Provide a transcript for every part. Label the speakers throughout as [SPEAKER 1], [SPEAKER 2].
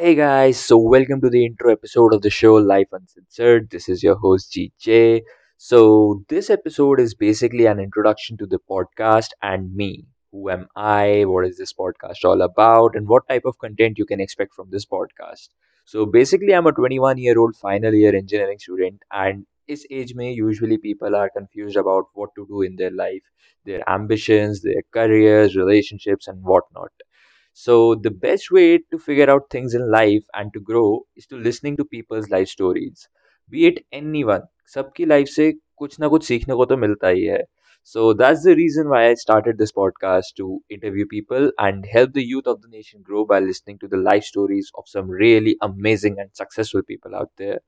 [SPEAKER 1] Hey guys, so welcome to the intro episode of the show Life Uncensored. This is your host GJ. So, this episode is basically an introduction to the podcast and me. Who am I? What is this podcast all about? And what type of content you can expect from this podcast? So, basically, I'm a 21 year old final year engineering student, and इस age में usually people are confused about what to do in their life, their ambitions, their careers, relationships, and whatnot. So the best way to figure out things in life and to grow is to listening to people's life stories. Be it anyone, सबकी life से कुछ ना कुछ सीखने को तो मिलता ही है. So that's the reason why I started this podcast to interview people and help the youth of the nation grow by listening to the life stories of some really amazing and successful people out there.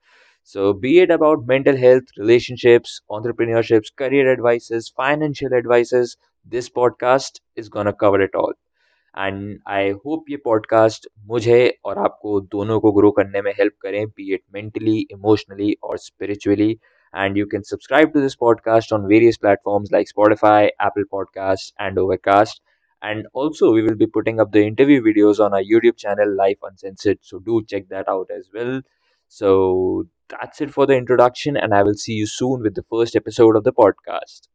[SPEAKER 1] So be it about mental health, relationships, entrepreneurships, career advices, financial advices, this podcast is gonna cover it all. And I hope ये podcast मुझे और आपको दोनों को grow करने में help करें be it mentally emotionally और spiritually and you can subscribe to this podcast on various platforms like Spotify, Apple Podcasts, and Overcast. And also, we will be putting up the interview videos on our YouTube channel, Life Uncensored. So do check that out as well. So that's it for the introduction, and I will see you soon with the first episode of the podcast.